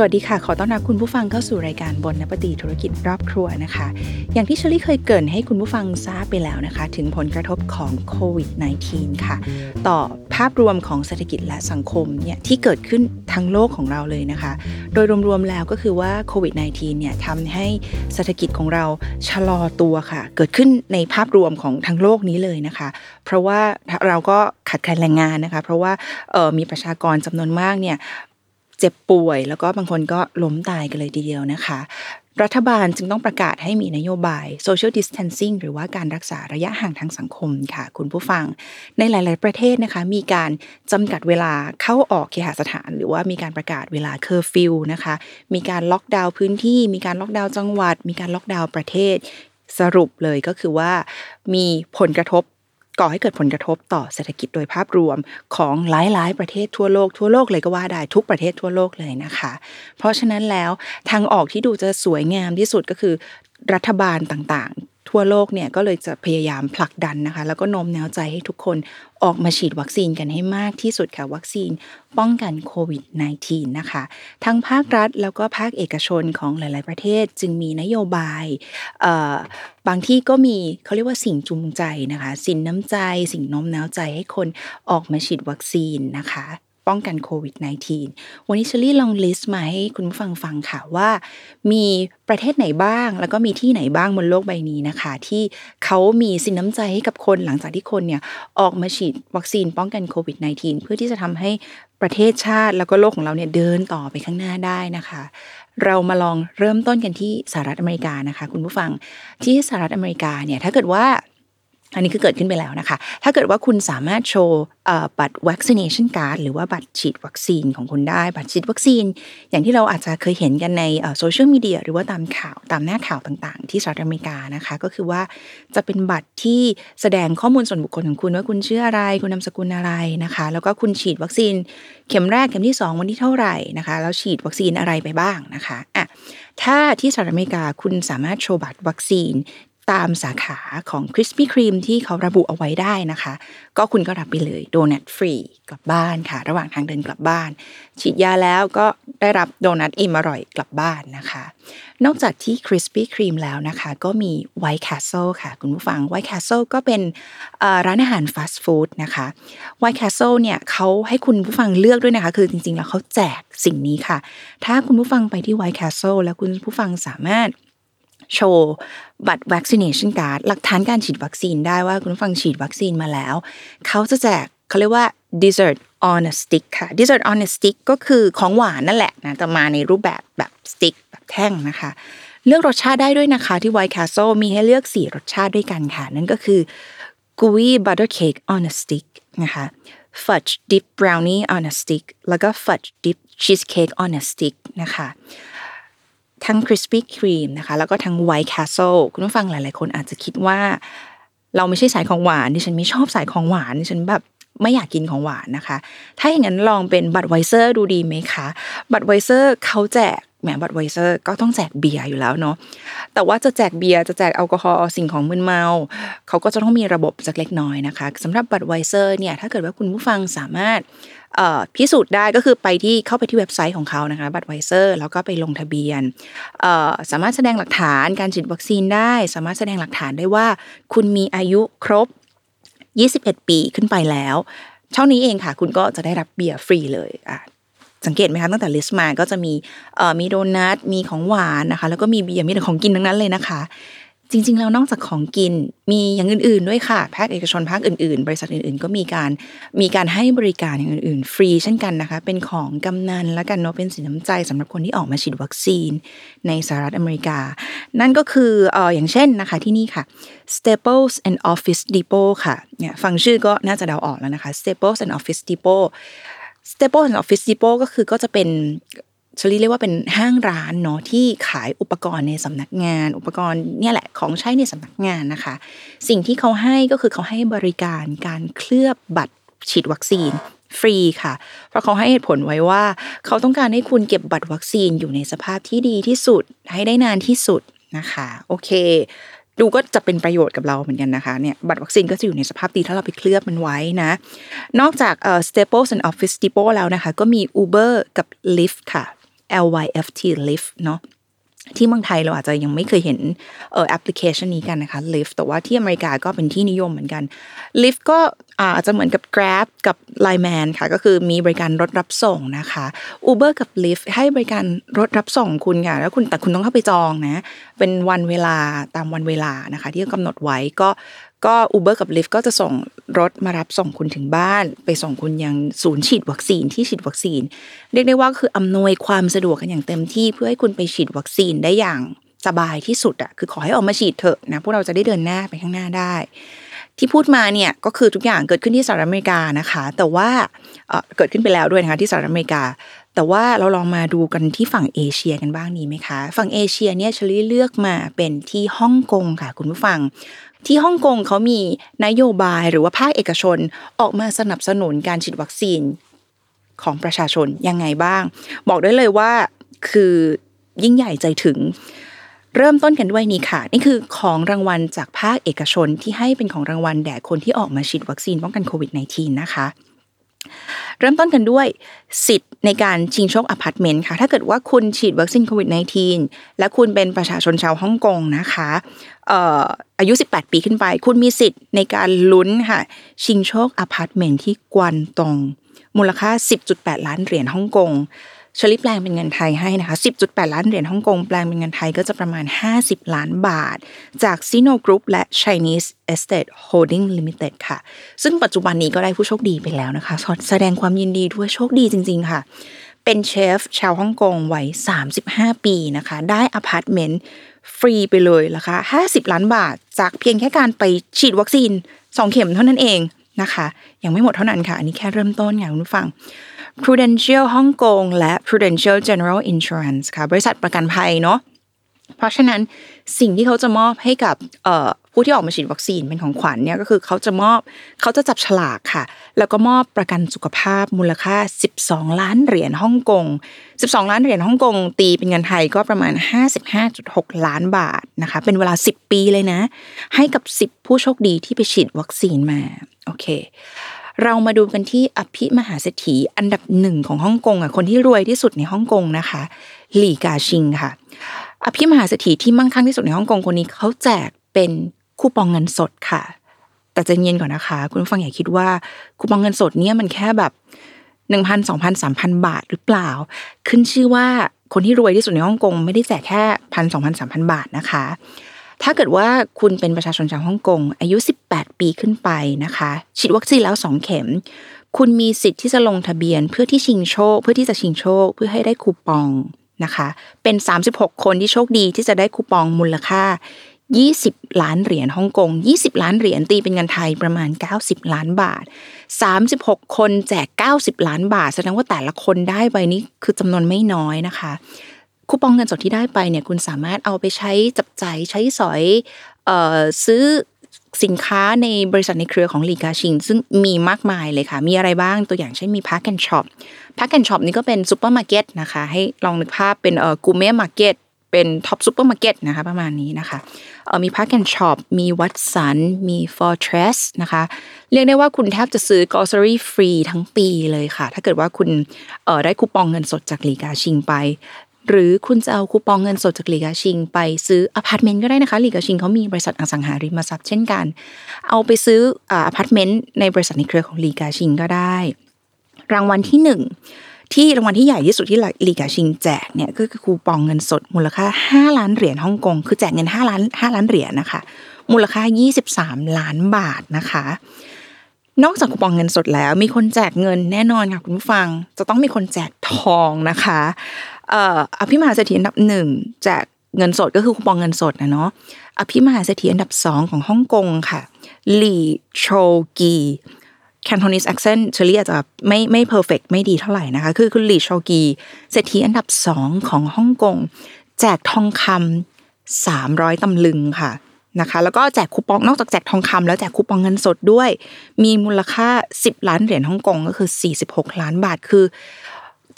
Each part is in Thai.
สวัสดีค่ะ ขอต้อนรับคุณผู้ฟังเข้าสู่รายการบนนปฏิธุรกิจรอบครัวนะคะ อย่างที่เชลี่เคยเกริ่นให้คุณผู้ฟังทราบไปแล้วนะคะ ถึงผลกระทบของโควิด -19 ค่ะ ต่อภาพรวมของเศรษฐกิจและสังคมเนี่ยที่เกิดขึ้นทั้งโลกของเราเลยนะคะ โดยรวมๆแล้วก็คือว่าโควิด -19 เนี่ยทำให้เศรษฐกิจของเราชะลอตัวค่ะ เกิดขึ้นในภาพรวมของทั้งโลกนี้เลยนะคะ เพราะว่าเราก็ขาดแคลนแรงงานนะคะ เพราะว่ามีประชากรจำนวนมากเนี่ย เจ็บป่วย แล้วก็บางคนก็ล้มตายกันเลยทีเดียวนะคะ รัฐบาลจึงต้องประกาศให้มีนโยบาย social distancing หรือว่าการรักษาระยะห่างทางสังคมค่ะ คุณผู้ฟัง ในหลาย ๆ ประเทศนะคะ มีการจำกัดเวลาเข้าออกเคหสถาน หรือว่ามีการประกาศเวลาเคอร์ฟิวนะคะ มีการล็อกดาวน์พื้นที่ มีการล็อกดาวน์จังหวัด มีการล็อกดาวน์ประเทศสรุปเลยก็คือว่ามีผลกระทบ ก่อให้เกิดผลกระทบต่อเศรษฐกิจโดยภาพรวมของหลายๆ ประเทศทั่วโลกทั่วโลกเลยก็ว่าได้ทุกประเทศทั่วโลกเลยนะคะ เพราะฉะนั้นแล้วทางออกที่ดูจะสวยงามที่สุดก็คือรัฐบาลต่างๆ ทั่วโลกเนี่ยก็เลยจะพยายามผลักดันนะคะ แล้วก็โน้มน้าวใจให้ทุกคนออกมาฉีดวัคซีนกันให้มากที่สุดค่ะ วัคซีนป้องกันโควิด -19 นะคะ ทั้งภาครัฐแล้วก็ภาคเอกชนของหลาย ๆ ประเทศจึงมีนโยบายบางที่ก็มีเขาเรียกว่าสิ่งจูงใจนะคะ สินน้ำใจ สิ่งโน้มน้าวใจให้คนออกมาฉีดวัคซีนนะคะ ป้องกันโควิด -19 วันนี้เชลี่ลอง list มาให้คุณผู้ฟังฟังค่ะว่า มีประเทศไหนบ้าง แล้วก็มีที่ไหนบ้างบนโลกใบนี้นะคะ ที่เขามีสินน้ำใจให้กับคนหลังจากที่คนเนี่ยออกมาฉีดวัคซีนป้องกันโควิด -19 เพื่อที่จะทำให้ประเทศชาติแล้วก็โลกของเราเนี่ยเดินต่อไปข้างหน้าได้นะคะ เรามาลองเริ่มต้นกันที่สหรัฐอเมริกานะคะ คุณผู้ฟังที่สหรัฐอเมริกาเนี่ยถ้าเกิดว่า อันนี้คือเกิดขึ้นไปแล้วนะคะ ถ้าเกิดว่าคุณสามารถโชว์บัตร vaccination card หรือว่าบัตรฉีดวัคซีนของคุณได้ บัตรฉีดวัคซีน อย่างที่เราอาจจะเคยเห็นกันในโซเชียลมีเดียหรือว่าตามข่าวตามหน้าข่าวต่างๆ ที่สหรัฐอเมริกานะคะ ก็คือว่าจะเป็นบัตรที่แสดงข้อมูลส่วนบุคคลของคุณว่าคุณชื่ออะไร คุณนามสกุลอะไรนะคะ แล้วก็คุณฉีดวัคซีน เข็มแรกเข็มที่ 2 วันที่เท่าไหร่นะคะ แล้วฉีดวัคซีนอะไรไปบ้างนะคะอะถ้าที่สหรัฐอเมริกาคุณสามารถโชว์บัตรวัคซีน ตามสาขาของ Krispy Kreme ที่เขาระบุเอาไว้ได้นะคะ ก็คุณก็รับไปเลยโดนัทฟรีกลับบ้านค่ะ ระหว่างทางเดินกลับบ้าน ฉีดยาแล้วก็ได้รับโดนัทอิ่มอร่อยกลับบ้านนะคะ นอกจากที่ Krispy Kreme แล้วนะคะ ก็มี White Castle ค่ะ คุณผู้ฟัง White Castle ก็เป็นร้านอาหารฟาสต์ฟู้ดนะคะ White Castle เนี่ยเขาให้คุณผู้ฟังเลือกด้วยนะคะ คือจริงๆ แล้วเขาแจกสิ่งนี้ค่ะ ถ้าคุณผู้ฟังไปที่ White Castle แล้วคุณผู้ฟังสามารถ โชว์บัตร vaccination card หลักฐานการฉีดวัคซีนได้ว่าคุณฟังฉีดวัคซีนมาแล้ว เขาจะแจกเขาเรียกว่า dessert on a stick ค่ะ dessert on a stick ก็คือของหวานนั่นแหละนะแต่มาในรูปแบบแบบสติ๊กแบบแท่งนะคะ เลือกรสชาติได้ด้วยนะคะที่ White Castle มีให้เลือก 4 รสชาติด้วยกันค่ะ นั่นก็คือ gooey butter cake on a stick นะคะ fudge dip brownie on a stick แล้วก็ fudge dip cheesecake on a stick นะคะ ทั้ง Krispy Kreme นะคะแล้วก็ทั้ง White Castle คุณผู้ฟังหลาย ๆ คนอาจจะคิดว่า เราไม่ใช่สายของหวานดิฉันไม่ชอบสายของหวานดิฉันแบบไม่อยากกินของหวานนะคะ ถ้าอย่างนั้นลองเป็น Budweiser ดูดีไหมคะ Budweiser เขาแจกแหม Budweiser ก็ต้องแจกเบียร์อยู่แล้วเนาะ แต่ว่าจะแจกเบียร์จะแจกแอลกอฮอล์สิ่งของมึนเมา เขาก็จะต้องมีระบบสักเล็กน้อยนะคะสำหรับ Budweiser เนี่ยถ้าเกิดว่าคุณผู้ฟังสามารถ พิสูจน์ได้ก็คือไปที่เข้าไปที่เว็บไซต์ของเขานะคะ Budweiser แล้วก็ไปลงทะเบียน สามารถแสดงหลักฐานการฉีดวัคซีนได้ สามารถแสดงหลักฐานได้ว่า คุณมีอายุครบ 21 ปีขึ้นไปแล้ว เท่านี้เองค่ะ คุณก็จะได้รับเบียร์ฟรีเลยอะสังเกตไหมคะตั้งแต่ list มาก็จะมีมีโดนัทมีของหวานนะคะ แล้วก็มีเบียร์มีแต่ของกินทั้งนั้นเลยนะคะ จริง ๆ แล้วนอกจากของกินมีอย่างอื่น ๆ ด้วยค่ะภาคเอกชนภาคอื่น ๆ บริษัทอื่น ๆ ก็มีการมีการให้บริการอย่างอื่น ๆ ฟรีเช่นกันนะคะ เป็นของกำนัลละกันเนาะเป็นสินน้ำใจสำหรับคนที่ออกมาฉีดวัคซีนในสหรัฐอเมริกา นั่นก็คือเอออย่างเช่นนะคะที่นี่ค่ะ Staples and Office Depot ค่ะเนี่ยฟังชื่อก็น่าจะเดาออกแล้วนะคะ Staples and Office Depot Staples and Office Depot ก็คือก็จะเป็น ชลีเรียกว่าเป็นห้างร้านเนาะที่ขายอุปกรณ์ในสำนักงาน อุปกรณ์เนี่ยแหละของใช้ในสำนักงานนะคะ สิ่งที่เขาให้ก็คือเขาให้บริการการเคลือบบัตรฉีดวัคซีนฟรีค่ะ เพราะเขาให้เหตุผลไว้ว่า เขาต้องการให้คุณเก็บบัตรวัคซีนอยู่ในสภาพที่ดีที่สุดให้ได้นานที่สุดนะคะ โอเค ดูก็จะเป็นประโยชน์กับเราเหมือนกันนะคะเนี่ยบัตรวัคซีนก็จะอยู่ในสภาพดีถ้าเราไปเคลือบมันไว้นะ นอกจากเอ่อ Staples and Office Depot แล้วนะคะ ก็มี Uber กับ Lyft ค่ะ L Y F T Lyft เนาะที่เมืองไทยเราอาจจะยังไม่เคยเห็นเอ่อแอปพลิเคชันนี้กันนะคะ Lyft แต่ว่าที่อเมริกาก็เป็นที่นิยมเหมือนกัน Lyft ก็อาจจะเหมือนกับ Grab กับ Line Man ค่ะ ก็คือมีบริการรถรับส่งนะคะ Uber กับ Lyft ให้บริการรถรับส่งคุณค่ะแล้วคุณแต่คุณต้องเข้าไปจองนะ เป็นวันเวลาตามวันเวลานะคะ ที่กำหนดไว้ก็ ก็ Uber กับ Lyft ก็จะส่งรถมารับส่งคุณถึงบ้าน ไปส่งคุณยังศูนย์ฉีดวัคซีนที่ฉีดวัคซีน เรียกได้ว่าคืออำนวยความสะดวกกันอย่างเต็มที่เพื่อให้คุณไปฉีดวัคซีนได้อย่างสบายที่สุดอะคือขอให้ออกมาฉีดเถอะนะพวกเราจะได้เดินหน้าไปข้างหน้าได้ ที่พูดมาเนี่ยก็คือทุกอย่างเกิดขึ้นที่สหรัฐอเมริกานะคะ แต่ว่าเอ่อเกิดขึ้นไปแล้วด้วยนะคะที่สหรัฐอเมริกา แต่ว่าเราลองมาดูกันที่ฝั่งเอเชียกันบ้างดีไหมคะ ฝั่งเอเชียเนี่ยเชลี่เลือกมาเป็นที่ฮ่องกงค่ะคุณผู้ฟัง ที่ฮ่องกงเขามีนโยบายหรือว่าภาคเอกชนออกมาสนับสนุนการฉีดวัคซีนของประชาชนยังไงบ้าง บอกได้เลยว่าคือยิ่งใหญ่ใจถึง เริ่มต้นกันด้วยนี่ค่ะ นี่คือของรางวัลจากภาคเอกชนที่ให้เป็นของรางวัลแด่คนที่ออกมาฉีดวัคซีนป้องกันโควิด -19 นะคะ เริ่มต้นกันด้วยสิทธิ์ในการชิงโชคอพาร์ตเมนต์ค่ะ ถ้าเกิดว่าคุณฉีดวัคซีนโควิด -19 และคุณเป็นประชาชนชาวฮ่องกงนะคะเอ่ออายุ 18 ปีขึ้นไป คุณมีสิทธิ์ในการลุ้นค่ะ ชิงโชคอพาร์ตเมนต์ที่กวนตงมูลค่า 10.8 ล้านเหรียญฮ่องกง ชลิแปลงเป็นเงินไทยให้นะคะ 10.8 ล้านเหรียญฮ่องกง แปลงเป็นเงินไทยก็จะประมาณ 50 ล้านบาท จาก Sino Group และ Chinese Estates Holdings Limited ค่ะ ซึ่งปัจจุบันนี้ก็ได้ผู้โชคดีไปแล้วนะคะ แสดงความยินดีด้วยโชคดีจริง ๆ ค่ะ เป็นเชฟชาวฮ่องกงวัย 35 ปีนะคะ ได้อพาร์ตเมนต์ฟรีไปเลยราคา50 ล้านบาท จากเพียงแค่การไปฉีดวัคซีน 2 เข็มเท่านั้นเองนะคะ ยังไม่หมดเท่านั้นค่ะ อันนี้แค่เริ่มต้นค่ะคุณผู้ฟัง Prudential ฮ่องกงและ Prudential General Insurance ค่ะบริษัทประกันภัยเนาะเพราะฉะนั้นสิ่งที่เขาจะมอบให้กับผู้ที่ออกมาฉีดวัคซีนเป็นของขวัญเนี่ยก็คือเขาจะมอบเขาจะจับฉลากค่ะ แล้วก็มอบประกันสุขภาพมูลค่า 12 ล้านเหรียญฮ่องกง 12 ล้านเหรียญฮ่องกง ตีเป็นเงินไทยก็ประมาณ 55.6 ล้านบาทนะคะเป็นเวลา 10 ปีเลยนะ ให้กับ 10 ผู้โชคดีที่ไปฉีดวัคซีนมาโอเค เรามาดูกันที่อภิมหาเศรษฐีอันดับหนึ่งของฮ่องกงอะคนที่รวยที่สุดในฮ่องกงนะคะหลี่กาชิงค่ะ อภิมหาเศรษฐีที่มั่งคั่งที่สุดในฮ่องกงคนนี้เขาแจกเป็นคูปองเงินสดค่ะ แต่ใจะเย็นก่อนนะคะ คุณฟังอย่าคิดว่าคูปองเงินสดเนี่ยมันแค่แบบหนึ่งพันสองพันสามพันบาทหรือเปล่า ขึ้นชื่อว่าคนที่รวยที่สุดในฮ่องกงไม่ได้แจกแค่พันสองพันสามพันบาทนะคะ ถ้าเกิดว่าคุณเป็นประชาชนชาวฮ่องกงอายุ 18 ปีขึ้นไปนะคะ ฉีดวัคซีนแล้ว 2 เข็ม คุณมีสิทธิ์ที่จะลงทะเบียนเพื่อที่ชิงโชค เพื่อที่จะชิงโชค เพื่อให้ได้คูปองนะคะ เป็น 36 คนที่โชคดีที่จะได้คูปองมูลค่า 20 ล้านเหรียญฮ่องกง 20 ล้านเหรียญตีเป็นเงินไทยประมาณ 90 ล้านบาท 36 คนแจก 90 ล้านบาท แสดงว่าแต่ละคนได้ไปนี่คือจำนวนไม่น้อยนะคะ คูปองเงินสดที่ได้ไปเนี่ยคุณสามารถเอาไปใช้จับจ่ายใช้สอยออซื้อสินค้าในบริษัทในเครือของลีกาชิง ซึ่งมีมากมายเลยค่ะ มีอะไรบ้างตัวอย่างเช่นมี PARKnSHOP PARKnSHOP นี่ก็เป็นซูเปอร์มาร์เก็ตนะคะ ให้ลองนึกภาพเป็นเอ่อกูเม่มาร์เก็ตเป็นท็อปซูเปอร์มาร์เก็ตนะคะประมาณนี้นะคะเออมี PARKnSHOP มี Watsons มี Fortress นะคะ เรียกได้ว่าคุณแทบจะซื้อกอ s อรี่ฟรีทั้งปีเลยค่ะ ถ้าเกิดว่าคุณเออได้คูปองเงินสดจากลีกาชิงไป หรือคุณจะเอาคูปองเงินสดจากลีกาชิง ไปซื้ออพาร์ตเมนต์ก็ได้นะคะลีกาชิงเขามีบริษัทอสังหาริมทรัพย์เช่นกัน เอาไปซื้อออพาร์ตเมนต์ในบริษัทในเครือของลีกาชิงก็ได้ รางวัลที่หนึ่งที่รางวัลที่ใหญ่ที่สุดที่ลีกาชิงแจกเนี่ยก็คือคูปองเงินสดมูลค่า 5 ล้านเหรียญฮ่องกงคือแจกเงิน 5 ล้าน 5 ล้านเหรียญนะคะ มูลค่า 23 ล้านบาทนะคะนอกจากคูปองเงินสดแล้วมีคนแจกเงินแน่นอนค่ะคุณผู้ฟัง จะต้องมีคนแจกทองนะคะ อภิมหาเศรษฐีอันดับหนึ่งแจกเงินสดก็คือคูปองเงินสดนะเนาะอภิมหาเศรษฐีอันดับสองของฮ่องกงค่ะลี่โชกี Cantonese accent เชอรี่อาจจะไม่ไม่ perfect ไม่ดีเท่าไหร่นะคะ คือคุณหลี่โชกีเศรษฐีอันดับสองของฮ่องกงแจกทองคำสามร้อยตำลึงค่ะนะคะ แล้วก็แจกคูปองนอกจากแจกทองคำแล้วแจกคูปองเงินสดด้วย มีมูลค่า 10 ล้านเหรียญฮ่องกงก็คือ 46 ล้านบาทคือ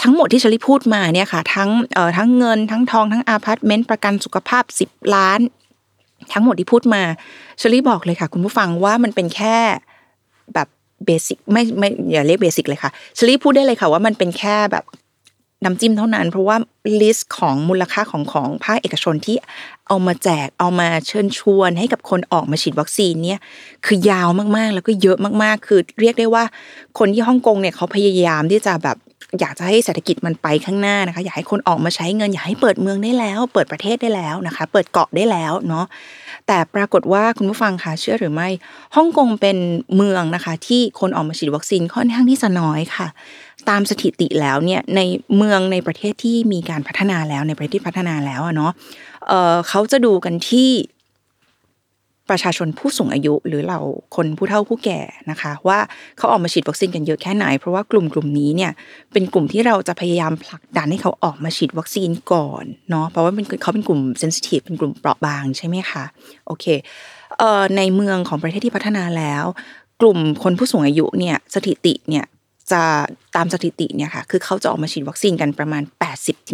ทั้งหมดที่ชลิพูดมาเนี่ยค่ะทั้งเอ่อทั้งเงินทั้งทองทั้งอพาร์ตเมนต์ประกันสุขภาพ 10 ล้าน ทั้งหมดที่พูดมาชลีบอกเลยค่ะ คุณผู้ฟังว่ามันเป็นแค่แบบ basic ไม่ไม่อย่าเรียก basic เลยค่ะชลีพูดได้เลยค่ะว่ามันเป็นแค่แบบน้ำจิ้มเท่านั้น เพราะว่าlist ของมูลค่าของของภาคเอกชนที่เอามาแจกเอามาเชิญชวน ให้กับคนออกมาฉีดวัคซีนเนี่ยคือยาวมากๆ แล้วก็เยอะมากๆ คือเรียกได้ว่าคนที่ฮ่องกงเนี่ยเขาพยายามที่จะแบบ อยากจะให้เศรษฐกิจมันไปข้างหน้านะคะ อยากให้คนออกมาใช้เงิน อยากให้เปิดเมืองได้แล้ว เปิดประเทศได้แล้วนะคะ เปิดเกาะได้แล้วเนาะแต่ปรากฏว่าคุณผู้ฟังคะเชื่อหรือไม่ฮ่องกงเป็นเมืองนะคะ ที่คนออกมาฉีดวัคซีนค่อนข้างที่จะน้อยค่ะ ตามสถิติแล้วเนี่ยในเมืองในประเทศที่มีการพัฒนาแล้วในประเทศที่พัฒนาแล้วอะเนาะเขาจะดูกันที่ ประชาชนผู้สูงอายุ หรือเราคนผู้เฒ่าผู้แก่นะคะ ว่าเขาออกมาฉีดวัคซีนกันเยอะแค่ไหน เพราะว่ากลุ่มกลุ่มนี้เนี่ยเป็นกลุ่มที่เราจะพยายามผลักดันให้เขาออกมาฉีดวัคซีนก่อนเนาะเพราะว่าเป็นเขาเป็นกลุ่มเซนซิทีฟเป็นกลุ่มเปราะบางใช่ไหมคะโอเคเอ่อในเมืองของประเทศที่พัฒนาแล้ว กลุ่มคนผู้สูงอายุเนี่ยสถิติเนี่ย จะตามสถิติเนี่ยค่ะคือเขาจะออกมาฉีดวัคซีนกันประมาณ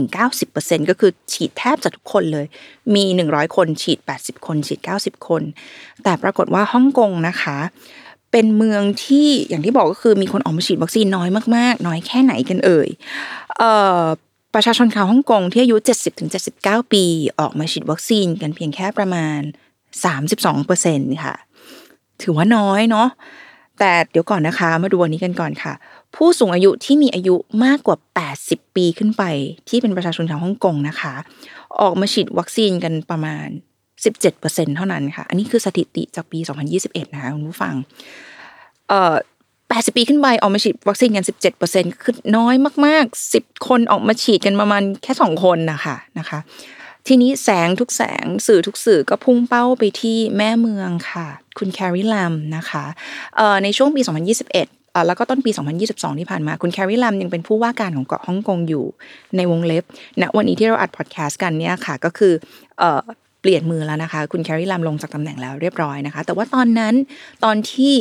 80-90%ก็คือฉีดแทบจะทุกคนเลย มี 100 คนฉีด 80 คนฉีด 90 คน แต่ปรากฏว่าฮ่องกงนะคะ เป็นเมืองที่อย่างที่บอกก็คือมีคนออกมาฉีดวัคซีนน้อยมากๆ น้อยแค่ไหนกันเอ่ยเอ่อประชาชนชาวฮ่องกงที่อายุ 70-79 ปี ออกมาฉีดวัคซีนกันเพียงแค่ประมาณ 32%ค่ะ ถือว่าน้อยเนาะแต่เดี๋ยวก่อนนะคะ มาดูอันนี้กันก่อนค่ะ ผู้สูงอายุที่มีอายุมากกว่า 80 ปีขึ้นไป ที่เป็นประชาชนชาวฮ่องกงนะคะ ออกมาฉีดวัคซีนกันประมาณ 17%เท่านั้นค่ะ อันนี้คือสถิติจากปี 2021 นะคะคุณผู้ฟัง เอ่อ80 ปีขึ้นไปออกมาฉีดวัคซีนกัน 17%คือน้อยมาก ๆ 10 คนออกมาฉีดกันประมาณแค่ 2 คนนะคะนะคะ ทีนี้แสงทุกแสงสื่อทุกสื่อก็พุ่งเป้าไปที่แม่เมืองค่ะ คุณแครีลัมนะคะในช่วงปี 2021 แล้วก็ต้นปี 2022 ที่ผ่านมา คุณแครีลัมยังเป็นผู้ว่าการของเกาะฮ่องกงอยู่ในวงเล็บณวันนี้ที่เราอัดพอดแคสต์กันเนี่ยค่ะก็คือเปลี่ยนมือแล้วนะคะ คุณแครีลัมลงจากตำแหน่งแล้วเรียบร้อยนะคะ แต่ว่าตอนนั้นตอนที่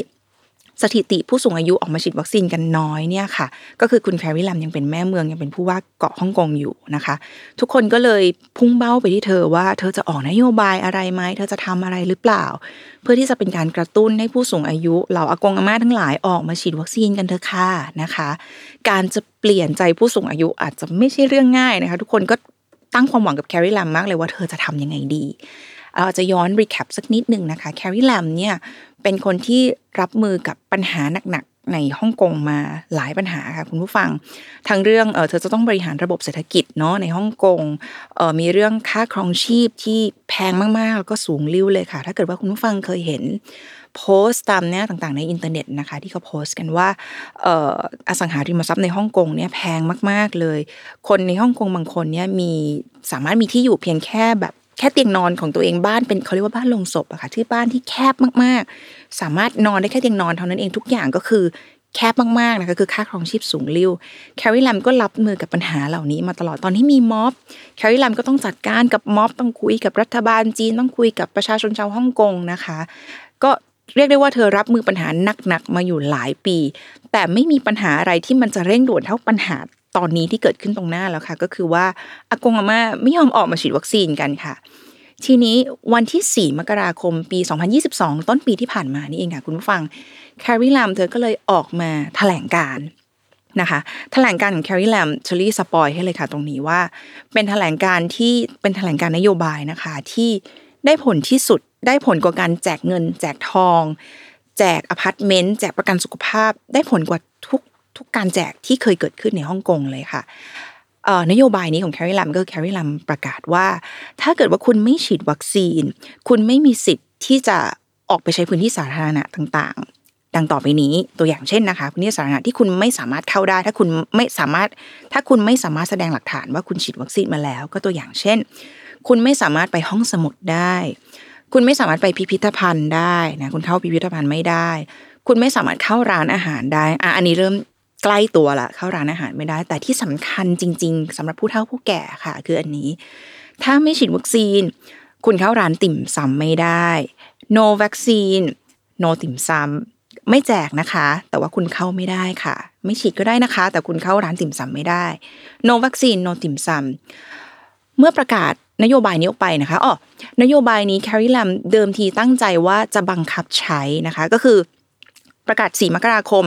สถิติผู้สูงอายุออกมาฉีดวัคซีนกันน้อยเนี่ยค่ะ ก็คือคุณแครีลัมยังเป็นแม่เมืองยังเป็นผู้ว่าเกาะฮ่องกงอยู่นะคะ ทุกคนก็เลยพุ่งเป้าไปที่เธอว่า เธอจะออกนโยบายอะไรไหมเธอจะทำอะไรหรือเปล่า เพื่อที่จะเป็นการกระตุ้นให้ผู้สูงอายุเหล่าอากงอาม่าทั้งหลายออกมาฉีดวัคซีนกันเถอะค่ะนะคะ การจะเปลี่ยนใจผู้สูงอายุอาจจะไม่ใช่เรื่องง่ายนะคะ ทุกคนก็ตั้งความหวังกับแครีลัมมากเลยว่าเธอจะทำยังไงดี เราจะย้อน recap สักนิดหนึ่งนะคะแครีลัมเนี่ยเป็นคนที่รับมือกับปัญหาหนักๆในฮ่องกงมาหลายปัญหาค่ะคุณผู้ฟังทั้งเรื่องเออเธอจะต้องบริหารระบบเศรษฐกิจเนาะในฮ่องกงเออมีเรื่องค่าครองชีพที่แพงมากๆแล้วก็สูงลิ้วเลยค่ะ ถ้าเกิดว่าคุณผู้ฟังเคยเห็นโพสต์ตามเนี่ยต่างๆในอินเทอร์เน็ตนะคะที่เขาโพสต์กันว่าอสังหาริมทรัพย์ในฮ่องกงเนี่ยแพงมาก ๆเลย คนในฮ่องกงบางคนเนี่ยมีสามารถมีที่อยู่เพียงแค่แบบ แค่เตียงนอนของตัวเองบ้านเป็นเขาเรียกว่าบ้านลงศพอะค่ะที่บ้านที่แคบมากๆ สามารถนอนได้แค่เตียงนอนเท่านั้นเองทุกอย่างก็คือแคบมากๆนะคะคือค่าครองชีพสูงริ้วแคริลัมก็รับมือกับปัญหาเหล่านี้มาตลอดตอนที่มีม็อบแคริลัมก็ต้องจัดการกับม็อบต้องคุยกับรัฐบาลจีนต้องคุยกับประชาชนชาวฮ่องกงนะคะ ก็เรียกได้ว่าเธอรับมือปัญหาหนักๆมาอยู่หลายปี แต่ไม่มีปัญหาอะไรที่มันจะเร่งด่วนเท่าปัญหา ตอนนี้ที่เกิดขึ้นตรงหน้าแล้วค่ะ ก็คือว่าอากงอาม่าไม่ยอมออกมาฉีดวัคซีนกันค่ะ ทีนี้วันที่ 4 มกราคมปี 2022 ต้นปีที่ผ่านมานี่เองค่ะ คุณผู้ฟังแครีลัมเธอก็เลยออกมาแถลงการณ์นะคะแถลงการณ์ของแครีลัมเชอรี่ spoil ให้เลยค่ะตรงนี้ว่า เป็นแถลงการณ์ที่เป็นแถลงการณ์นโยบายนะคะที่ได้ผลที่สุดได้ผลกว่าการแจกเงิน แจกทอง แจกอพาร์ตเมนต์แจกประกันสุขภาพ ได้ผลกว่าทุก ทุกการแจกที่เคยเกิดขึ้นในฮ่องกงเลยค่ะนโยบายนี้ของแคริลัมก็แคริลัมประกาศว่า ถ้าเกิดว่าคุณไม่ฉีดวัคซีน คุณไม่มีสิทธิ์ที่จะออกไปใช้พื้นที่สาธารณะต่างๆ ดังต่อไปนี้ตัวอย่างเช่นนะคะพื้นที่สาธารณะที่คุณไม่สามารถเข้าได้ ถ้าคุณไม่สามารถ ถ้าคุณไม่สามารถแสดงหลักฐานว่าคุณฉีดวัคซีนมาแล้ว ก็ตัวอย่างเช่น คุณไม่สามารถไปห้องสมุดได้ คุณไม่สามารถไปพิพิธภัณฑ์ได้นะคุณเข้าพิพิธภัณฑ์ไม่ได้ คุณไม่สามารถเข้าร้านอาหารได้อะอันนี้เริ่ม ใกล้ตัวละเข้าร้านอาหารไม่ได้ แต่ที่สำคัญจริง ๆสำหรับผู้เฒ่าผู้แก่ค่ะ คืออันนี้ ถ้าไม่ฉีดวัคซีน คุณเข้าร้านติ่มซำไม่ได้ no vaccine no ติ่มซำไม่แจกนะคะ แต่ว่าคุณเข้าไม่ได้ค่ะ ไม่ฉีดก็ได้นะคะ แต่คุณเข้าร้านติ่มซำไม่ได้ no vaccine no ติ่มซำเมื่อประกาศนโยบายนี้ออกไปนะคะอ๋อนโยบายนี้แคริลัมเดิมทีตั้งใจว่าจะบังคับใช้นะคะ ก็คือ ประกาศ 4 มกราคม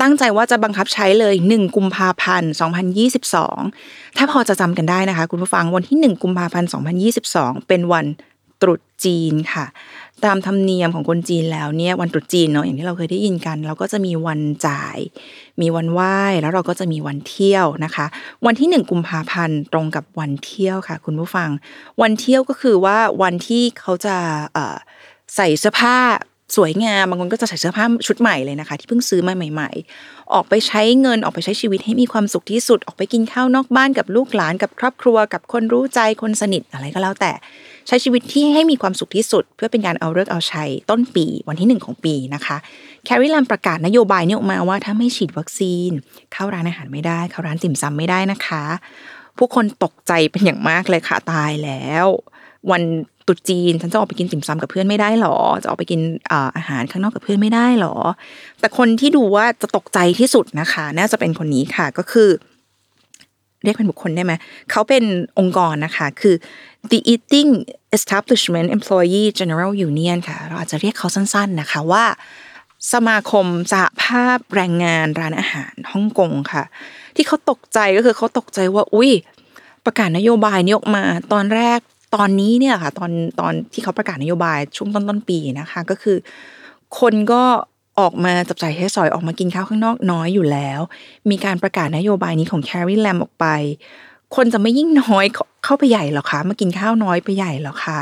ตั้งใจว่าจะบังคับใช้เลย 1 กุมภาพันธ์ 2022 ถ้าพอจะจำกันได้นะคะ คุณผู้ฟังวันที่ 1 กุมภาพันธ์ 2022 เป็นวันตรุษจีนค่ะ ตามธรรมเนียมของคนจีนแล้วเนี่ยวันตรุษจีนเนาะอย่างที่เราเคยได้ยินกัน เราก็จะมีวันจ่าย มีวันไหว้แล้วเราก็จะมีวันเที่ยวนะคะ วันที่ 1 กุมภาพันธ์ตรงกับวันเที่ยวค่ะ คุณผู้ฟัง วันเที่ยวก็คือว่าวันที่เขาจะใส่เสื้อผ้า สวยงามบางคนก็จะใส่เสื้อผ้าชุดใหม่เลยนะคะ ที่เพิ่งซื้อมาใหม่ ๆ ออกไปใช้เงินออกไปใช้ชีวิตให้มีความสุขที่สุด ออกไปกินข้าวนอกบ้านกับลูกหลานกับครอบครัว กับคนรู้ใจคนสนิทอะไรก็แล้วแต่ ใช้ชีวิตที่ให้มีความสุขที่สุด เพื่อเป็นการเอาเลิกเอาชัยต้นปีวันที่หนึ่งของปีนะคะแคริลันประกาศนโยบายนี้ออกมาว่าถ้าไม่ฉีดวัคซีน เข้าร้านอาหารไม่ได้ เข้าร้านติ่มซำไม่ได้นะคะ ผู้คนตกใจเป็นอย่างมากเลยค่ะตายแล้ว วัน ตุจีนฉันจะออกไปกินติ่มซำกับเพื่อนไม่ได้หรอ จะออกไปกินอาหารข้างนอกกับเพื่อนไม่ได้หรอ แต่คนที่ดูว่าจะตกใจที่สุดนะคะ น่าจะเป็นคนนี้ค่ะก็คือ เรียกเป็นบุคคลได้ไหมเขาเป็นองค์กรนะคะ คือ the Eating Establishment Employee General Union ค่ะ เราอาจจะเรียกเขาสั้น ๆนะคะว่า สมาคมสหภาพแรงงานร้านอาหารฮ่องกงค่ะ ที่เขาตกใจก็คือเขาตกใจว่า อุ้ยประกาศนโยบายนี้ออกมา ตอนแรก ตอนนี้เนี่ยค่ะ ตอนตอนที่เขาประกาศนโยบายช่วงต้นต้นปีนะคะ ก็คือ คนก็ออกมาจับจ่ายใช้สอยออกมากินข้าวข้างนอกน้อยอยู่แล้ว มีการประกาศนโยบายนี้ของแคร์รีแลมออกไป คนจะไม่ยิ่งน้อยเข้าไปใหญ่หรอคะมากินข้าวน้อยไปใหญ่หรอคะ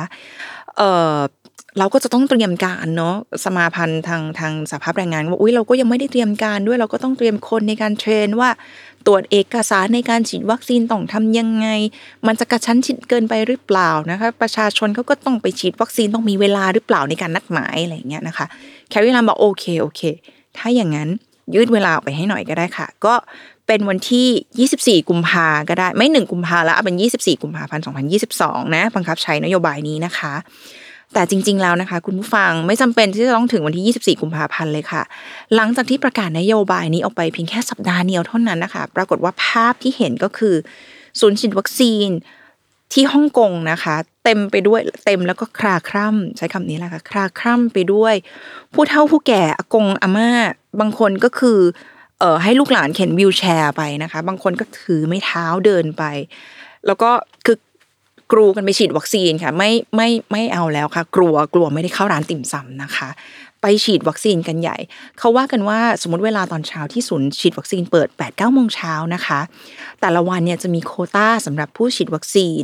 เออเราก็จะต้องเตรียมการเนาะสมาพันธ์ทางทางสภาพแรงงานว่าอุ้ยเราก็ยังไม่ได้เตรียมการด้วยเราก็ต้องเตรียมคนในการเทรนว่า ตรวจเอกสารในการฉีดวัคซีนต้องทำยังไง มันจะกระชั้นชิดเกินไปหรือเปล่านะคะ ประชาชนเขาก็ต้องไปฉีดวัคซีนต้องมีเวลาหรือเปล่าในการนัดหมายอะไรเงี้ยนะคะ แคลริลามบอกโอเคโอเค ถ้าอย่างนั้นยืดเวลาออกไปให้หน่อยก็ได้ค่ะ ก็เป็นวันที่ 24 กุมภาก็ได้ ไม่ 1 กุมภาแล้วเป็น 24 กุมภาพันธ์ 2022 นะ บังคับใช้นโยบายนี้นะคะ แต่จริง ๆ แล้วนะคะ คุณผู้ฟังไม่จำเป็นที่จะต้องถึงวันที่ 24 กุมภาพันธ์เลยค่ะ หลังจากที่ประกาศนโยบายนี้ออกไปเพียงแค่สัปดาห์เดียวเท่านั้นนะคะ ปรากฏว่าภาพที่เห็นก็คือ ศูนย์ฉีดวัคซีนที่ฮ่องกงนะคะ เต็มไปด้วยเต็มแล้วก็คลาคร่ำใช้คำนี้แหละค่ะคลาคร่ำไปด้วย ผู้เฒ่าผู้แก่อากงอาม่า บางคนก็คือเอ่อให้ลูกหลานเข็นวิวแชร์ไปนะคะ บางคนก็ถือไม้เท้าเดินไป แล้วก็คือ กรูกันไปฉีดวัคซีนค่ะ ไม่ไม่ไม่เอาแล้วค่ะ กลัวกลัวไม่ได้เข้าร้านติ่มซำนะคะ ไปฉีดวัคซีนกันใหญ่ เขาว่ากันว่าสมมติเวลาตอนเช้าที่ศูนย์ฉีดวัคซีนเปิด8ปดเก้าโมงเช้านะคะ แต่ละวันเนี่ยจะมีโคต้าสำหรับผู้ฉีดวัคซีน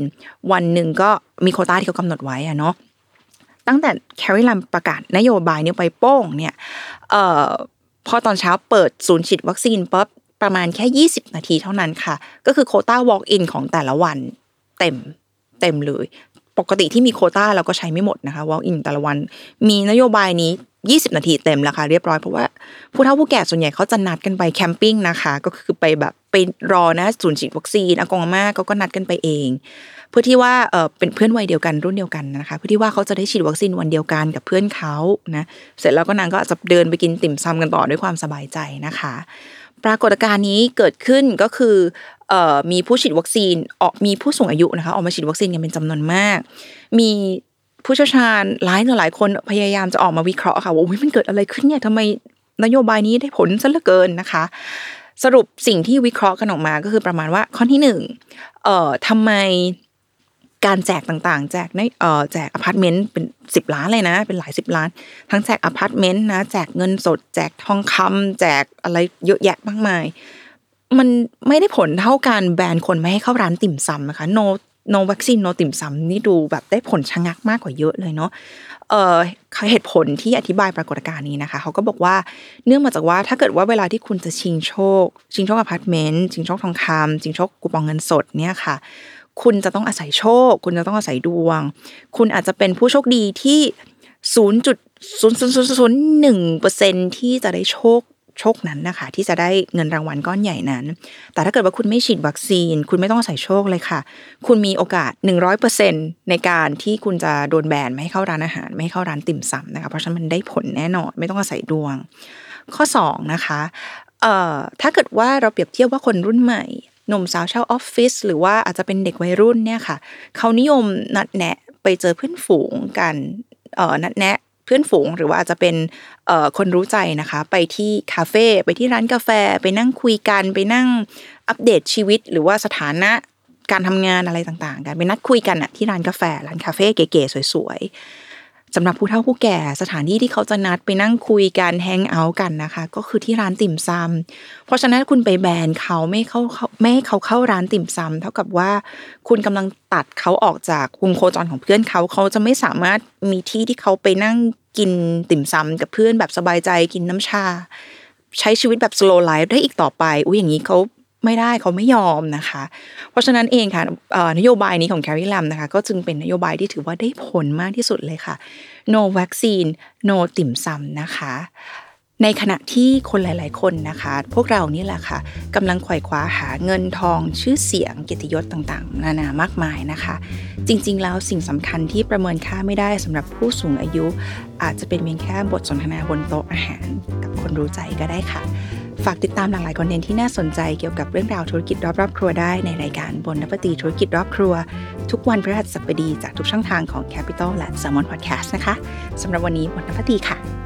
วันหนึ่งก็มีโคต้าที่เขากำหนดไว้อะเนาะตั้งแต่แคริลัมประกาศนโยบายนี้ไปโป้งเนี่ยเอ่อพอตอนเช้าเปิดศูนย์ฉีดวัคซีนปั๊บประมาณแค่ 20 นาทีเท่านั้นค่ะ ก็คือโคต้า walk in ของแต่ละวันเต็ม เต็มเลย ปกติที่มีโควตาเราก็ใช้ไม่หมดนะคะ walk-in แต่ละวัน มีนโยบายนี้ 20 นาทีเต็มแล้วค่ะเรียบร้อยเพราะว่าผู้เฒ่าผู้แก่ส่วนใหญ่เขาจะนัดกันไป camping นะคะ ก็คือไปแบบไปรอนะศูนย์ฉีดวัคซีนอากงอาม่าก็ก็นัดกันไปเอง เพื่อที่ว่าเออเป็นเพื่อนวัยเดียวกันรุ่นเดียวกันนะคะ เพื่อที่ว่าเขาจะได้ฉีดวัคซีนวันเดียวกันกับเพื่อนเขานะเสร็จแล้วก็นางก็จะเดินไปกินติ่มซำกันต่อด้วยความสบายใจนะคะ ปรากฏการณ์นี้เกิดขึ้นก็คือ มีผู้ฉีดวัคซีนออกมีผู้สูงอายุนะคะออกมาฉีดวัคซีนกันเป็นจำนวนมาก มีผู้เชี่ยวชาญหลายต่อหลายคนพยายามจะออกมาวิเคราะห์ค่ะว่ามันเกิดอะไรขึ้นเนี่ยทำไมนโยบายนี้ได้ผลซะเหลือเกินนะคะ สรุปสิ่งที่วิเคราะห์กันออกมาก็คือประมาณว่าข้อที่หนึ่งเอ่อทำไมการแจกต่างๆ แจกในเอ่อแจกอพาร์ตเมนต์เป็นสิบล้านเลยนะ เป็นหลายสิบล้าน ทั้งแจกอพาร์ตเมนต์นะ แจกเงินสด แจกทองคำแจกอะไรเยอะแยะมากมาย มันไม่ได้ผลเท่าการ ban คนไม่ให้เข้าร้านติ่มซำนะคะ no no vaccine no ติ่มซำนี่ดูแบบได้ผลชะงัดมากกว่าเยอะเลยเนาะเออเหตุผลที่อธิบายปรากฏการณ์นี้นะคะเขาก็บอกว่าเนื่องมาจากว่าถ้าเกิดว่าเวลาที่คุณจะชิงโชค ชิงโชคอพาร์ตเมนต์ชิงโชคทองคำชิงโชคกูปองเงินสดเนี่ยค่ะ คุณจะต้องอาศัยโชค คุณจะต้องอาศัยดวง คุณอาจจะเป็นผู้โชคดีที่ศูนย์จุดศูนย์ศูนย์ศูนย์ศูนย์หนึ่งเปอร์เซ็นที่จะได้โชค โชคนั้นนะคะ ที่จะได้เงินรางวัลก้อนใหญ่นั้น แต่ถ้าเกิดว่าคุณไม่ฉีดวัคซีน คุณไม่ต้องอาศัยโชคเลยค่ะ คุณมีโอกาส 100%ในการที่คุณจะโดนแบนไม่ให้เข้าร้านอาหาร ไม่ให้เข้าร้านติ่มซำนะคะเพราะฉะนั้นมันได้ผลแน่นอน ไม่ต้องอาศัยดวง ข้อ 2 นะคะเอ่อถ้าเกิดว่าเราเปรียบเทียบว่าคนรุ่นใหม่หนุ่มสาวชาวออฟฟิศหรือว่าอาจจะเป็นเด็กวัยรุ่นเนี่ยค่ะ เขานิยมนัดแนะไปเจอเพื่อนฝูงกันเอ่อนัดแนะ พื่อนฝูง หรือว่าจะเป็นคนรู้ใจนะคะ ไปที่คาเฟ่ไปที่ร้านกาแฟ ไปนั่งคุยกัน ไปนั่งอัปเดตชีวิต หรือว่าสถานะการทำงานอะไรต่างๆ กันไปนัดคุยกันอะที่ร้านกาแฟร้านคาเฟ่เก๋ๆสวยๆสำหรับผู้เฒ่าผู้แก่สถานที่ที่เขาจะนัดไปนั่งคุยกันแฮงเอาท์กันนะคะ ก็คือที่ร้านติ่มซำเพราะฉะนั้นคุณไปแบนเขาไม่เข้าเขาไม่ให้เขาเข้าร้านติ่มซำเท่ากับว่าคุณกำลังตัดเขาออกจากวงโคจรของเพื่อนเขาเขาจะไม่สามารถมีที่ที่เขาไปนั่ง กินติ่มซำกับเพื่อนแบบสบายใจกินน้ำชา ใช้ชีวิตแบบ slow life ได้อีกต่อไปอุ้ยอย่างนี้เขาไม่ได้เขาไม่ยอมนะคะ เพราะฉะนั้นเองค่ะนโยบายนี้ของแคริลัมนะคะ ก็จึงเป็นนโยบายที่ถือว่าได้ผลมากที่สุดเลยค่ะ no vaccine no ติ่มซำนะคะ ในขณะที่คนหลาย ๆ คนนะคะ พวกเรานี่แหละค่ะกำลังขว่คว้าหาเงินทองชื่อเสียงเกียรติยศต่างๆ นานามากมายนะคะ จริง ๆ แล้วสิ่งสำคัญที่ประเมินค่าไม่ได้สำหรับผู้สูงอายุ อาจจะเป็นเพียงแค่บทสนทนาบนโต๊ะอาหาร กับคนรู้ใจก็ได้ค่ะ ฝากติดตามหลากหลายคอนเทนต์ที่น่าสนใจเกี่ยวกับเรื่องราวธุรกิจรอบๆครัวได้ในรายการบนนปตีธุรกิจรอบครัว ทุกวันพฤหัสบดีจากทุกช่องทางของ Capital และ s ซ l m o n Podcast นะคะสำหรับวันนี้บนนปตีค่ะ